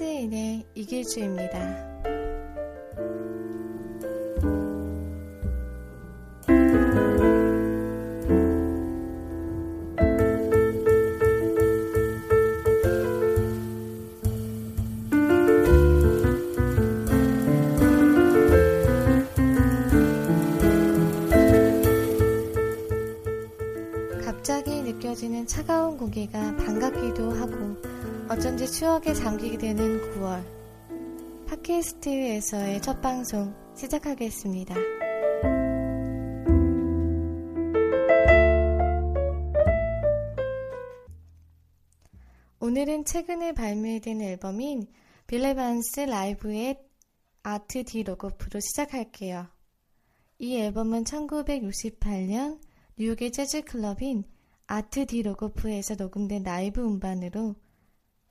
재즈인의 이길주입니다. 갑자기 느껴지는 차가운 공기가 반갑기도 하고 어쩐지 추억에 잠기게 되는 9월. 팟캐스트에서의 첫 방송 시작하겠습니다. 오늘은 최근에 발매된 앨범인 빌레반스 라이브의 아트 디 로고프로 시작할게요. 이 앨범은 1968년 뉴욕의 재즈 클럽인 아트 디 루고프에서 녹음된 라이브 음반으로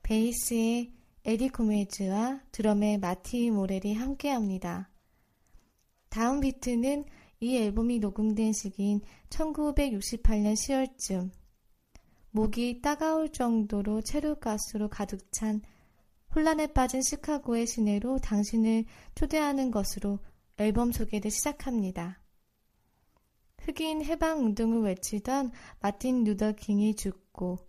베이스의 에디 코메즈와 드럼의 마티 모렐이 함께합니다. 다운비트는 이 앨범이 녹음된 시기인 1968년 10월쯤 목이 따가울 정도로 최루가스로 가득 찬 혼란에 빠진 시카고의 시내로 당신을 초대하는 것으로 앨범 소개를 시작합니다. 흑인 해방 운동을 외치던 마틴 루더 킹이 죽고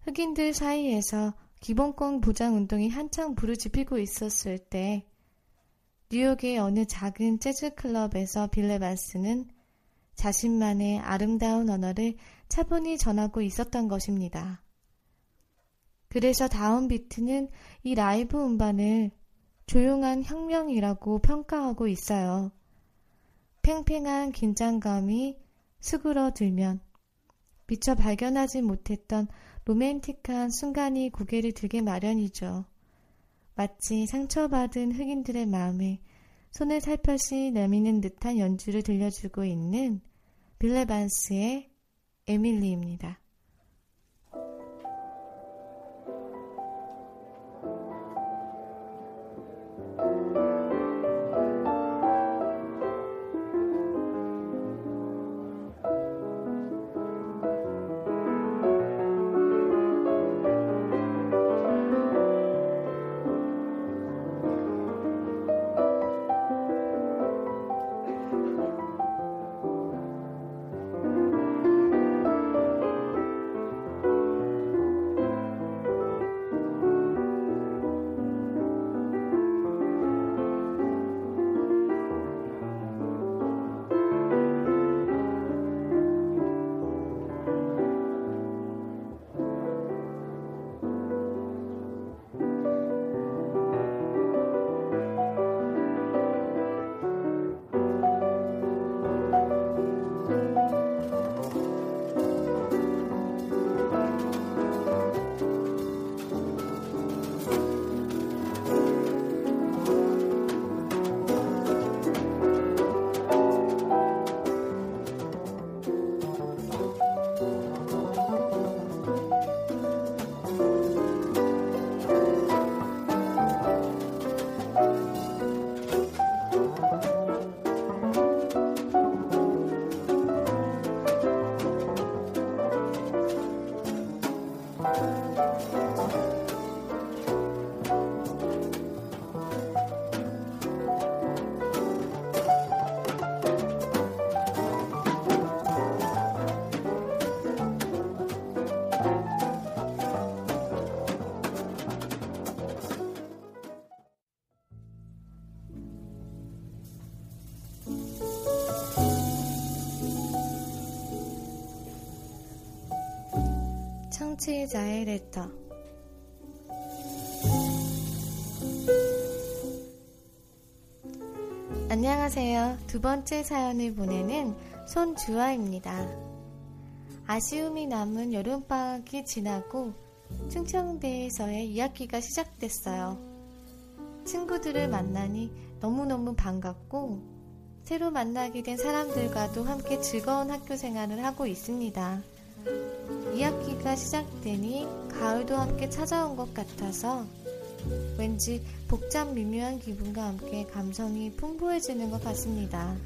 흑인들 사이에서 기본권 보장 운동이 한창 부르짖히고 있었을 때 뉴욕의 어느 작은 재즈 클럽에서 빌레반스는 자신만의 아름다운 언어를 차분히 전하고 있었던 것입니다. 그래서 다음 비트는 이 라이브 음반을 조용한 혁명이라고 평가하고 있어요. 팽팽한 긴장감이 수그러들면 미처 발견하지 못했던 로맨틱한 순간이 고개를 들게 마련이죠. 마치 상처받은 흑인들의 마음에 손을 살펴시 내미는 듯한 연주를 들려주고 있는 빌레반스의 에밀리입니다. 청취자의 레터 안녕하세요. 두 번째 사연을 보내는 손주아입니다. 아쉬움이 남은 여름방학이 지나고 충청대에서의 2학기가 시작됐어요. 친구들을 만나니 너무너무 반갑고 새로 만나게 된 사람들과도 함께 즐거운 학교 생활을 하고 있습니다. 2학기가 시작되니 가을도 함께 찾아온 것 같아서 왠지 복잡 미묘한 기분과 함께 감성이 풍부해지는 것 같습니다.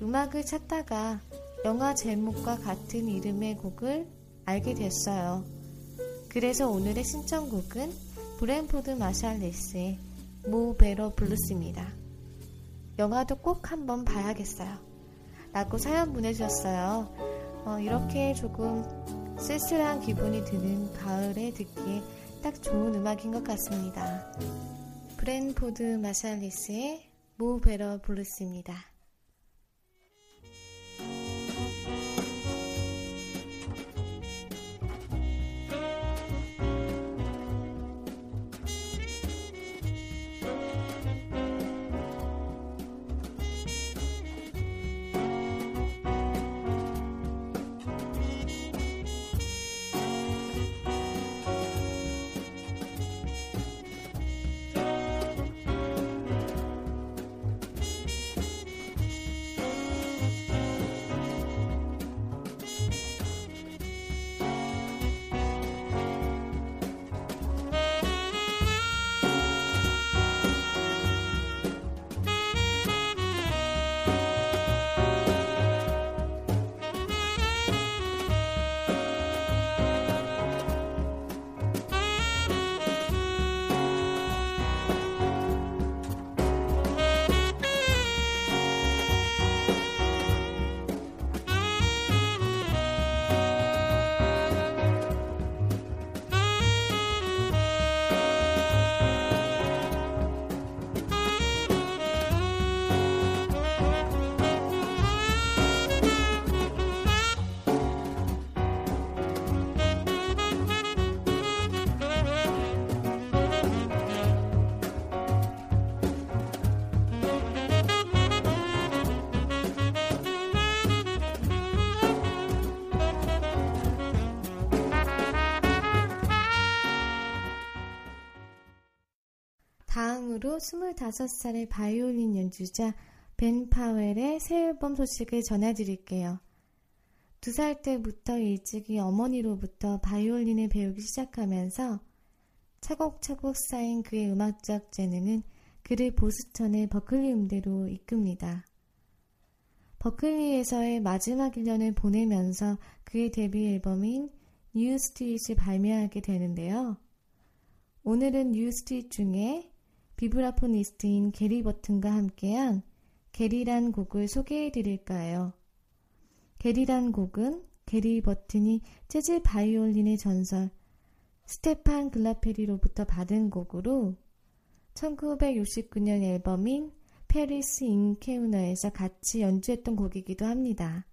음악을 찾다가 영화 제목과 같은 이름의 곡을 알게 됐어요. 그래서 오늘의 신청곡은 브랜포드 마샬리스의 Mo' Better Blues입니다. 영화도 꼭 한번 봐야겠어요. 라고 사연 보내주셨어요. 어, 이렇게 조금 쓸쓸한 기분이 드는 가을에 듣기에 딱 좋은 음악인 것 같습니다. 브랜포드 마샬리스의 Mo' Better Blues입니다. 25살의 바이올린 연주자 벤 파웰의 새 앨범 소식을 전해드릴게요. 두 살 때부터 일찍이 어머니로부터 바이올린을 배우기 시작하면서 차곡차곡 쌓인 그의 음악적 재능은 그를 보스턴의 버클리 음대로 이끕니다. 버클리에서의 마지막 1년을 보내면서 그의 데뷔 앨범인 New Street을 발매하게 되는데요. 오늘은 New Street 중에 vibraphonist인 게리 버튼과 함께한 게리란 곡을 소개해 드릴까 해요. 게리란 곡은 게리 버튼이 재즈 바이올린의 전설 스테판 그라펠리로부터 받은 곡으로 1969년 앨범인 Paris Encounter에서 같이 연주했던 곡이기도 합니다.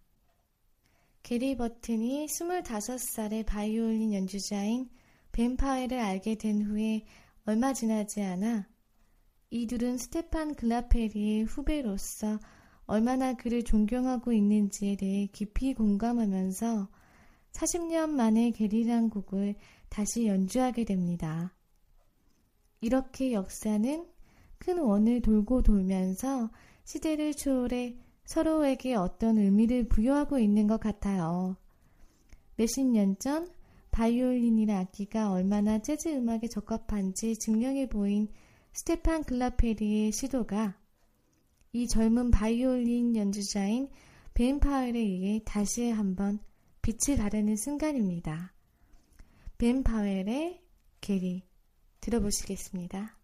게리 버튼이 25살의 바이올린 연주자인 벤파이를 알게 된 후에 얼마 지나지 않아 이둘은 스테판 글라페리의 후배로서 얼마나 그를 존경하고 있는지에 대해 깊이 공감하면서 40년 만에 게리란 곡을 다시 연주하게 됩니다. 이렇게 역사는 큰 원을 돌고 돌면서 시대를 초월해 서로에게 어떤 의미를 부여하고 있는 것 같아요. 몇십 년 전 바이올린이나 악기가 얼마나 재즈 음악에 적합한지 증명해 보인 스테판 그라펠리의 시도가 이 젊은 바이올린 연주자인 벤 파웰에 의해 다시 한번 빛을 발하는 순간입니다. 벤 파웰의 게리 들어보시겠습니다.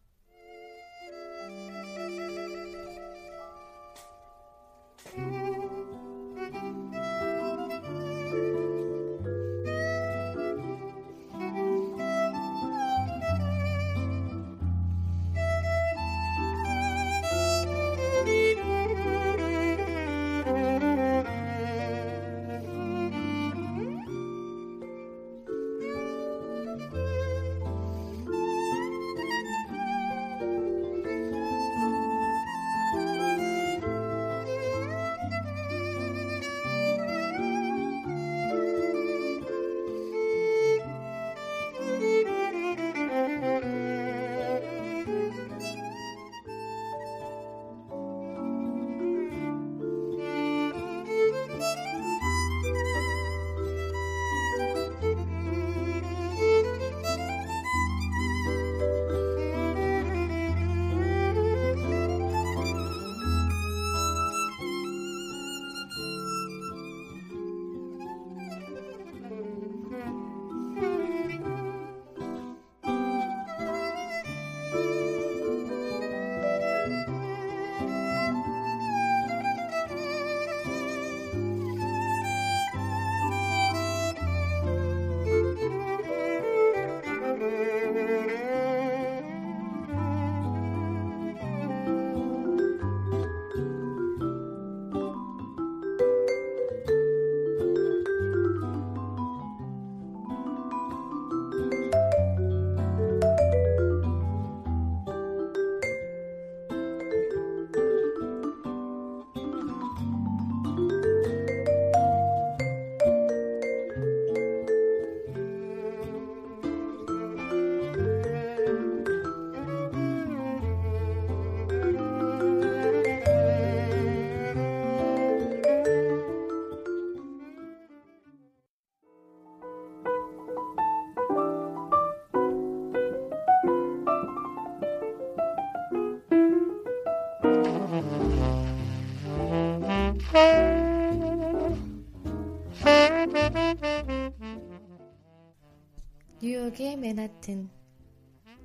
맨하튼.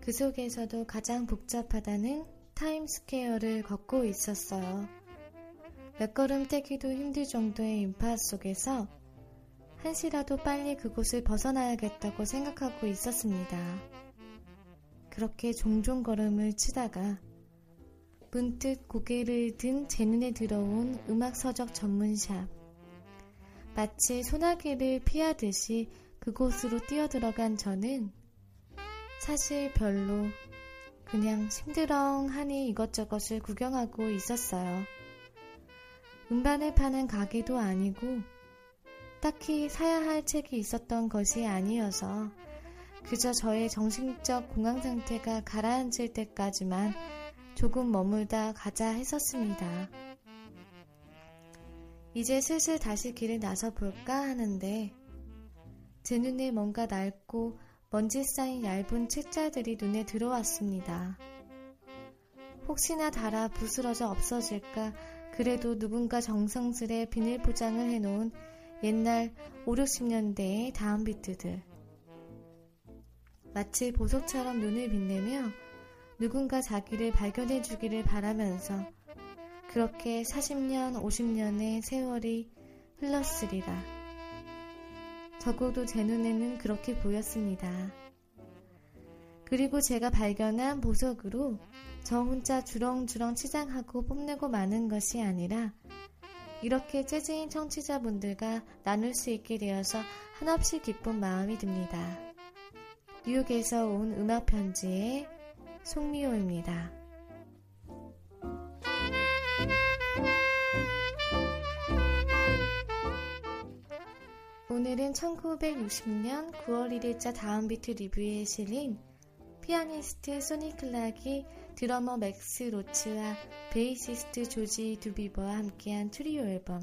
그 속에서도 가장 복잡하다는 타임스퀘어를 걷고 있었어요. 몇 걸음 떼기도 힘들 정도의 인파 속에서 한시라도 빨리 그곳을 벗어나야겠다고 생각하고 있었습니다. 그렇게 종종 걸음을 치다가 문득 고개를 든 제 눈에 들어온 음악 서적 전문샵. 마치 소나기를 피하듯이 그곳으로 뛰어들어간 저는 사실 별로 그냥 심드렁하니 이것저것을 구경하고 있었어요. 음반을 파는 가게도 아니고 딱히 사야 할 책이 있었던 것이 아니어서 그저 저의 정신적 공황 상태가 가라앉을 때까지만 조금 머물다 가자 했었습니다. 이제 슬슬 다시 길을 나서 볼까 하는데 제 눈에 뭔가 낡고 먼지 쌓인 얇은 책자들이 눈에 들어왔습니다. 혹시나 달아 부스러져 없어질까 그래도 누군가 정성스레 비닐 포장을 해놓은 옛날 5, 60년대의 다운비트들. 마치 보석처럼 눈을 빛내며 누군가 자기를 발견해 주기를 바라면서 그렇게 40년, 50년의 세월이 흘렀으리라. 적어도 제 눈에는 그렇게 보였습니다. 그리고 제가 발견한 보석으로 저 혼자 주렁주렁 치장하고 뽐내고 마는 것이 아니라 이렇게 재즈인 청취자분들과 나눌 수 있게 되어서 한없이 기쁜 마음이 듭니다. 뉴욕에서 온 음악 편지의 송미호입니다. 오늘은 1960년 9월 1일자 다운비트 리뷰에 실린 피아니스트 소니 클락이 드러머 맥스 로치와 베이시스트 조지 두비버와 함께한 트리오 앨범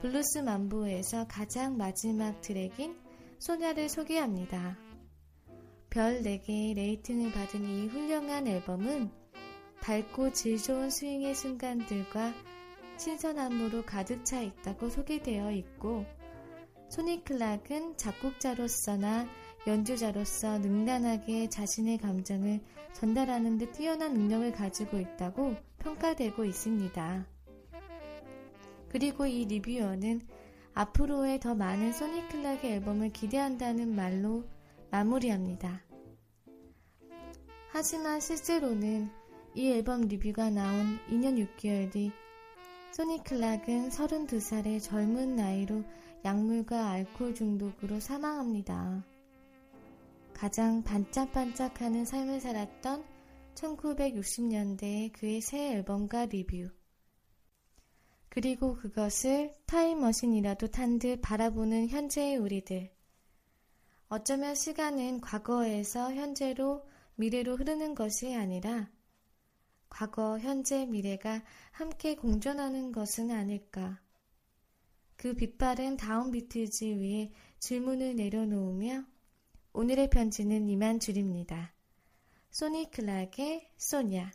Blues Mambo에서 가장 마지막 트랙인 소냐를 소개합니다. 별 4개의 레이팅을 받은 이 훌륭한 앨범은 밝고 질 좋은 스윙의 순간들과 신선함으로 가득 차 있다고 소개되어 있고 소니 클락은 작곡자로서나 연주자로서 능란하게 자신의 감정을 전달하는 데 뛰어난 능력을 가지고 있다고 평가되고 있습니다. 그리고 이 리뷰어는 앞으로의 더 많은 소니 클락의 앨범을 기대한다는 말로 마무리합니다. 하지만 실제로는 이 앨범 리뷰가 나온 2년 6개월 뒤 소니 클락은 32살의 젊은 나이로 약물과 알코올 중독으로 사망합니다. 가장 반짝반짝하는 삶을 살았던 1960년대의 그의 새 앨범과 리뷰. 그리고 그것을 타임머신이라도 탄 듯 바라보는 현재의 우리들. 어쩌면 시간은 과거에서 현재로 미래로 흐르는 것이 아니라 과거, 현재, 미래가 함께 공존하는 것은 아닐까. 그 빛바른 다운 비트지 위에 질문을 내려놓으며 오늘의 편지는 이만 줄입니다. 소니 클락의 소냐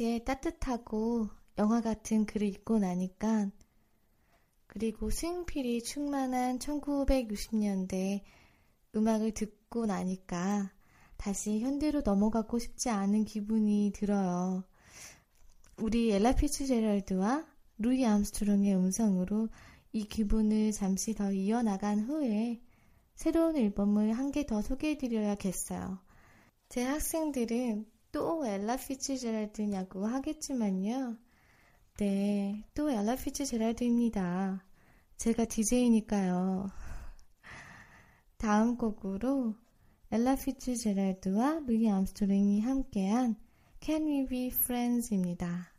되게 따뜻하고 영화 같은 글을 읽고 나니까 그리고 swing feel이 충만한 1960년대 음악을 듣고 나니까 다시 현대로 넘어가고 싶지 않은 기분이 들어요. 우리 엘라 피츠제럴드와 루이 암스트롱의 음성으로 이 기분을 잠시 더 이어나간 후에 새로운 앨범을 한 개 더 소개해드려야겠어요. 제 학생들은 또 엘라 피츠제럴드냐고 하겠지만요. 네, 또 엘라 피츠제럴드입니다. 제가 DJ니까요. 다음 곡으로 엘라 피츠제럴드와 루이 암스트롱이 함께한 Can We Be Friends입니다.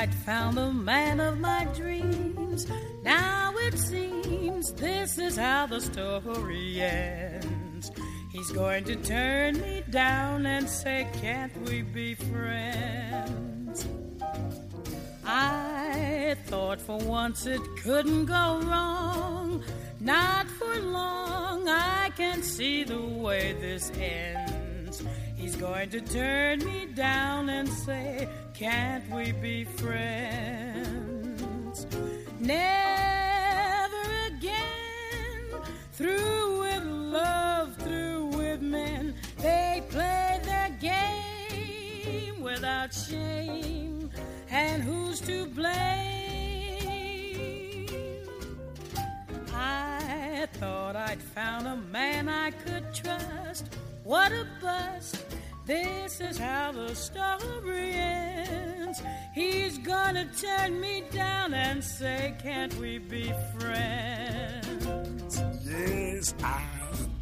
I'd found the man of my dreams. Now it seems this is how the story ends. He's going to turn me down and say, Can't we be friends? I thought for once it couldn't go wrong. Not for long, I can see the way this ends. He's going to turn me down and say, Can't we be friends? Never again. Through with love, through with men. They play their game without shame. And who's to blame? I thought I'd found a man I could trust. What a bust. This is how the story ends. He's gonna turn me down and say, Can't we be friends? Yes, I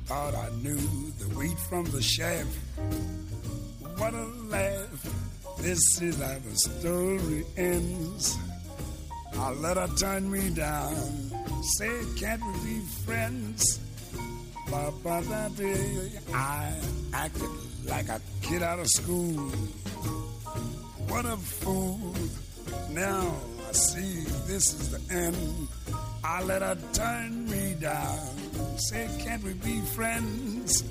thought I knew the wheat from the chaff. What a laugh. This is how the story ends. I let her turn me down. Say, can't we be friends? Ba, ba, da, dee. I acted like a kid out of school. What a fool. Now I see this is the end. I let her turn me down. Say, can't we be friends?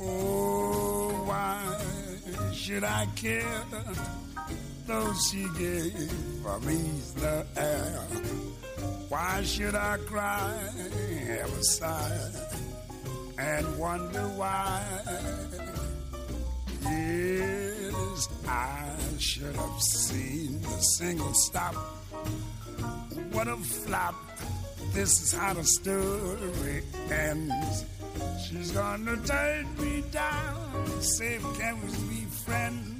Oh, why should I care? Though she gave me the air. Why should I cry, have a sigh, and wonder why? I should have seen the single stop. What a flop. This is how the story ends. She's gonna turn me down. Say, can we be friends?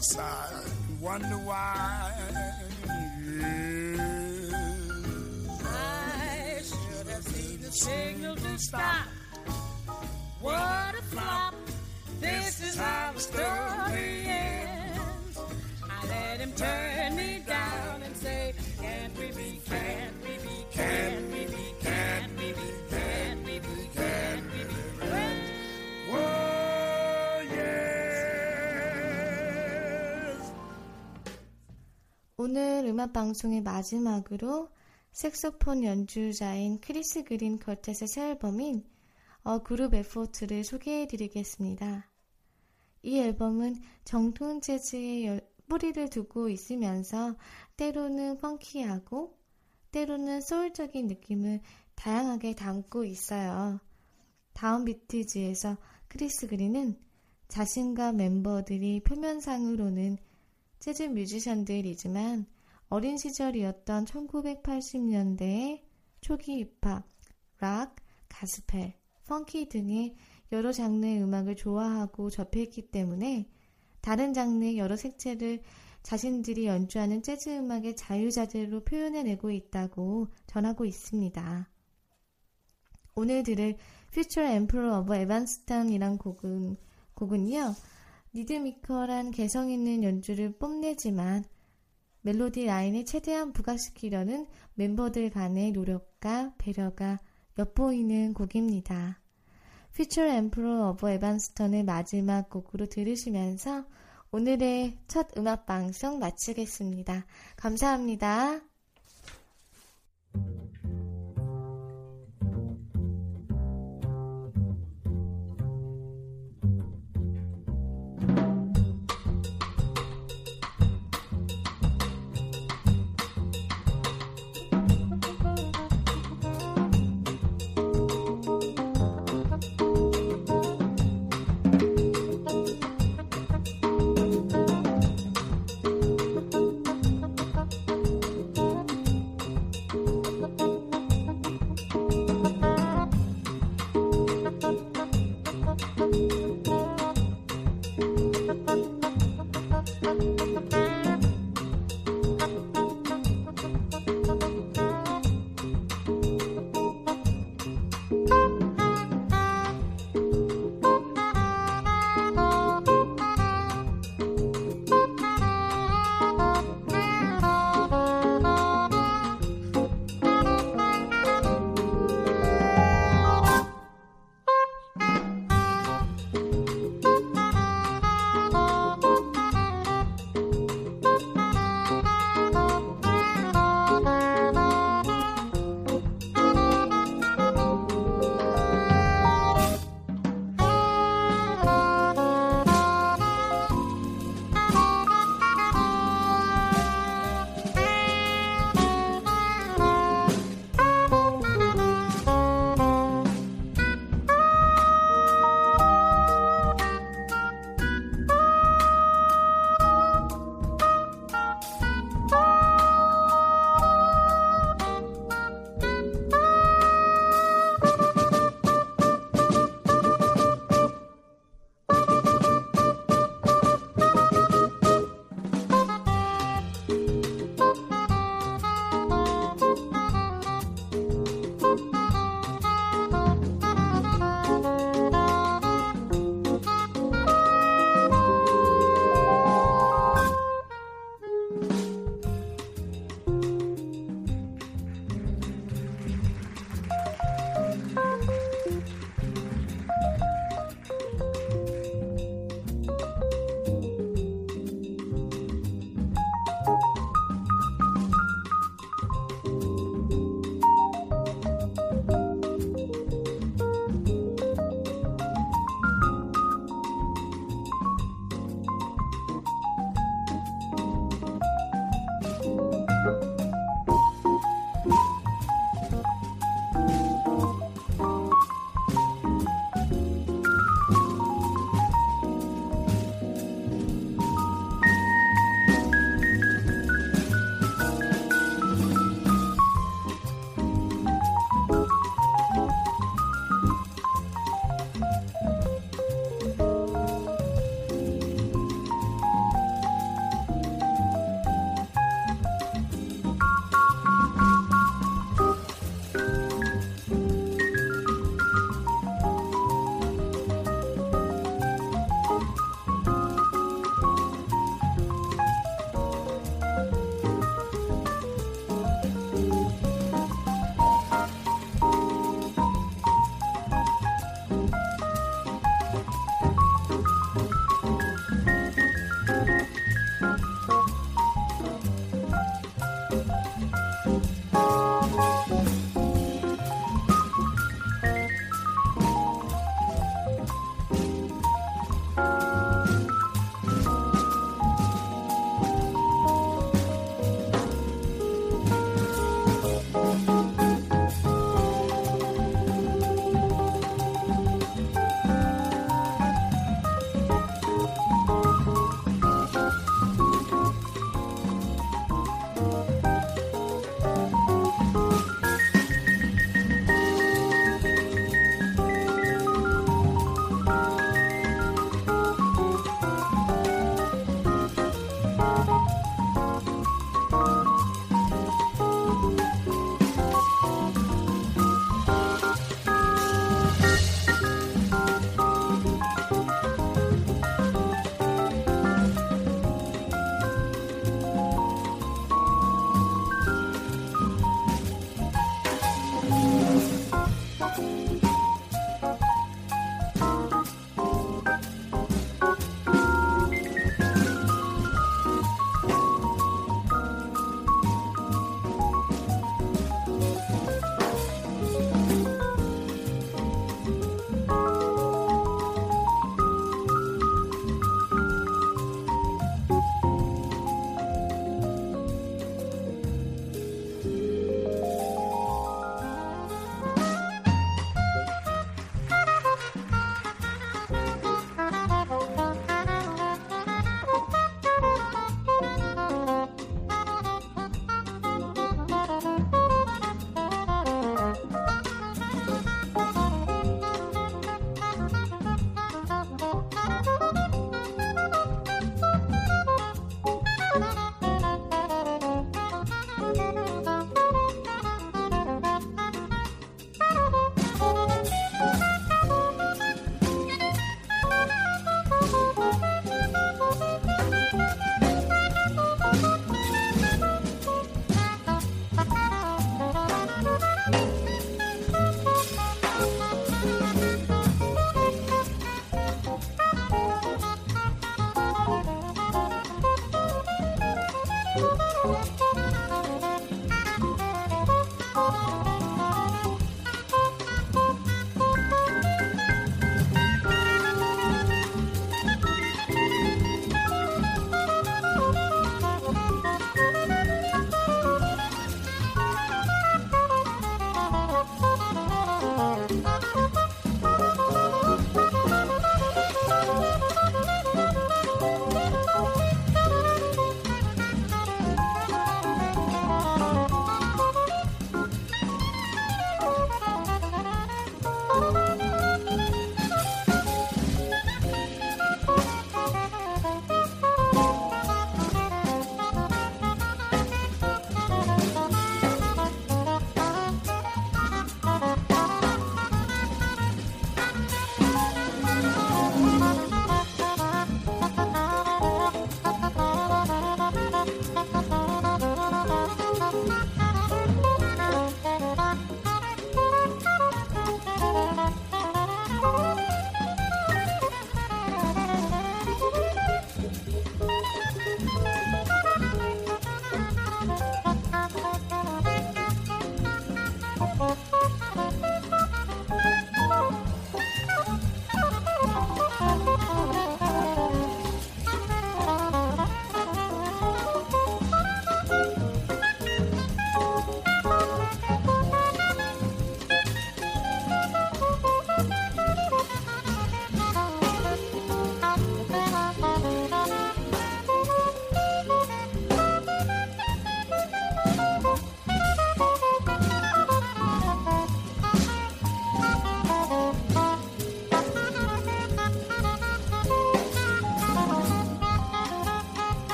outside wonder why 방송의 마지막으로 색소폰 연주자인 크리스 그린 Quartet의 새 앨범인 A Group Effort를 소개해 드리겠습니다. 이 앨범은 정통 재즈의 열- 뿌리를 두고 있으면서 때로는 funky하고 때로는 소울적인 느낌을 다양하게 담고 있어요. 다운비트지에서 크리스 그린은 자신과 멤버들이 표면상으로는 재즈 뮤지션들이지만 어린 시절이었던 1980년대의 초기 힙합, 락, 가스펠, 펑키 등의 여러 장르의 음악을 좋아하고 접했기 때문에 다른 장르의 여러 색채를 자신들이 연주하는 재즈 음악의 자유자재로 표현해내고 있다고 전하고 있습니다. 오늘 들을 Future Emperor of Evanston이란 곡은, 곡은요, 리드미컬한 개성 있는 연주를 뽐내지만 멜로디 라인을 최대한 부각시키려는 멤버들 간의 노력과 배려가 엿보이는 곡입니다. Future Emperor of Evanston을 마지막 곡으로 들으시면서 오늘의 첫 음악 방송 마치겠습니다. 감사합니다.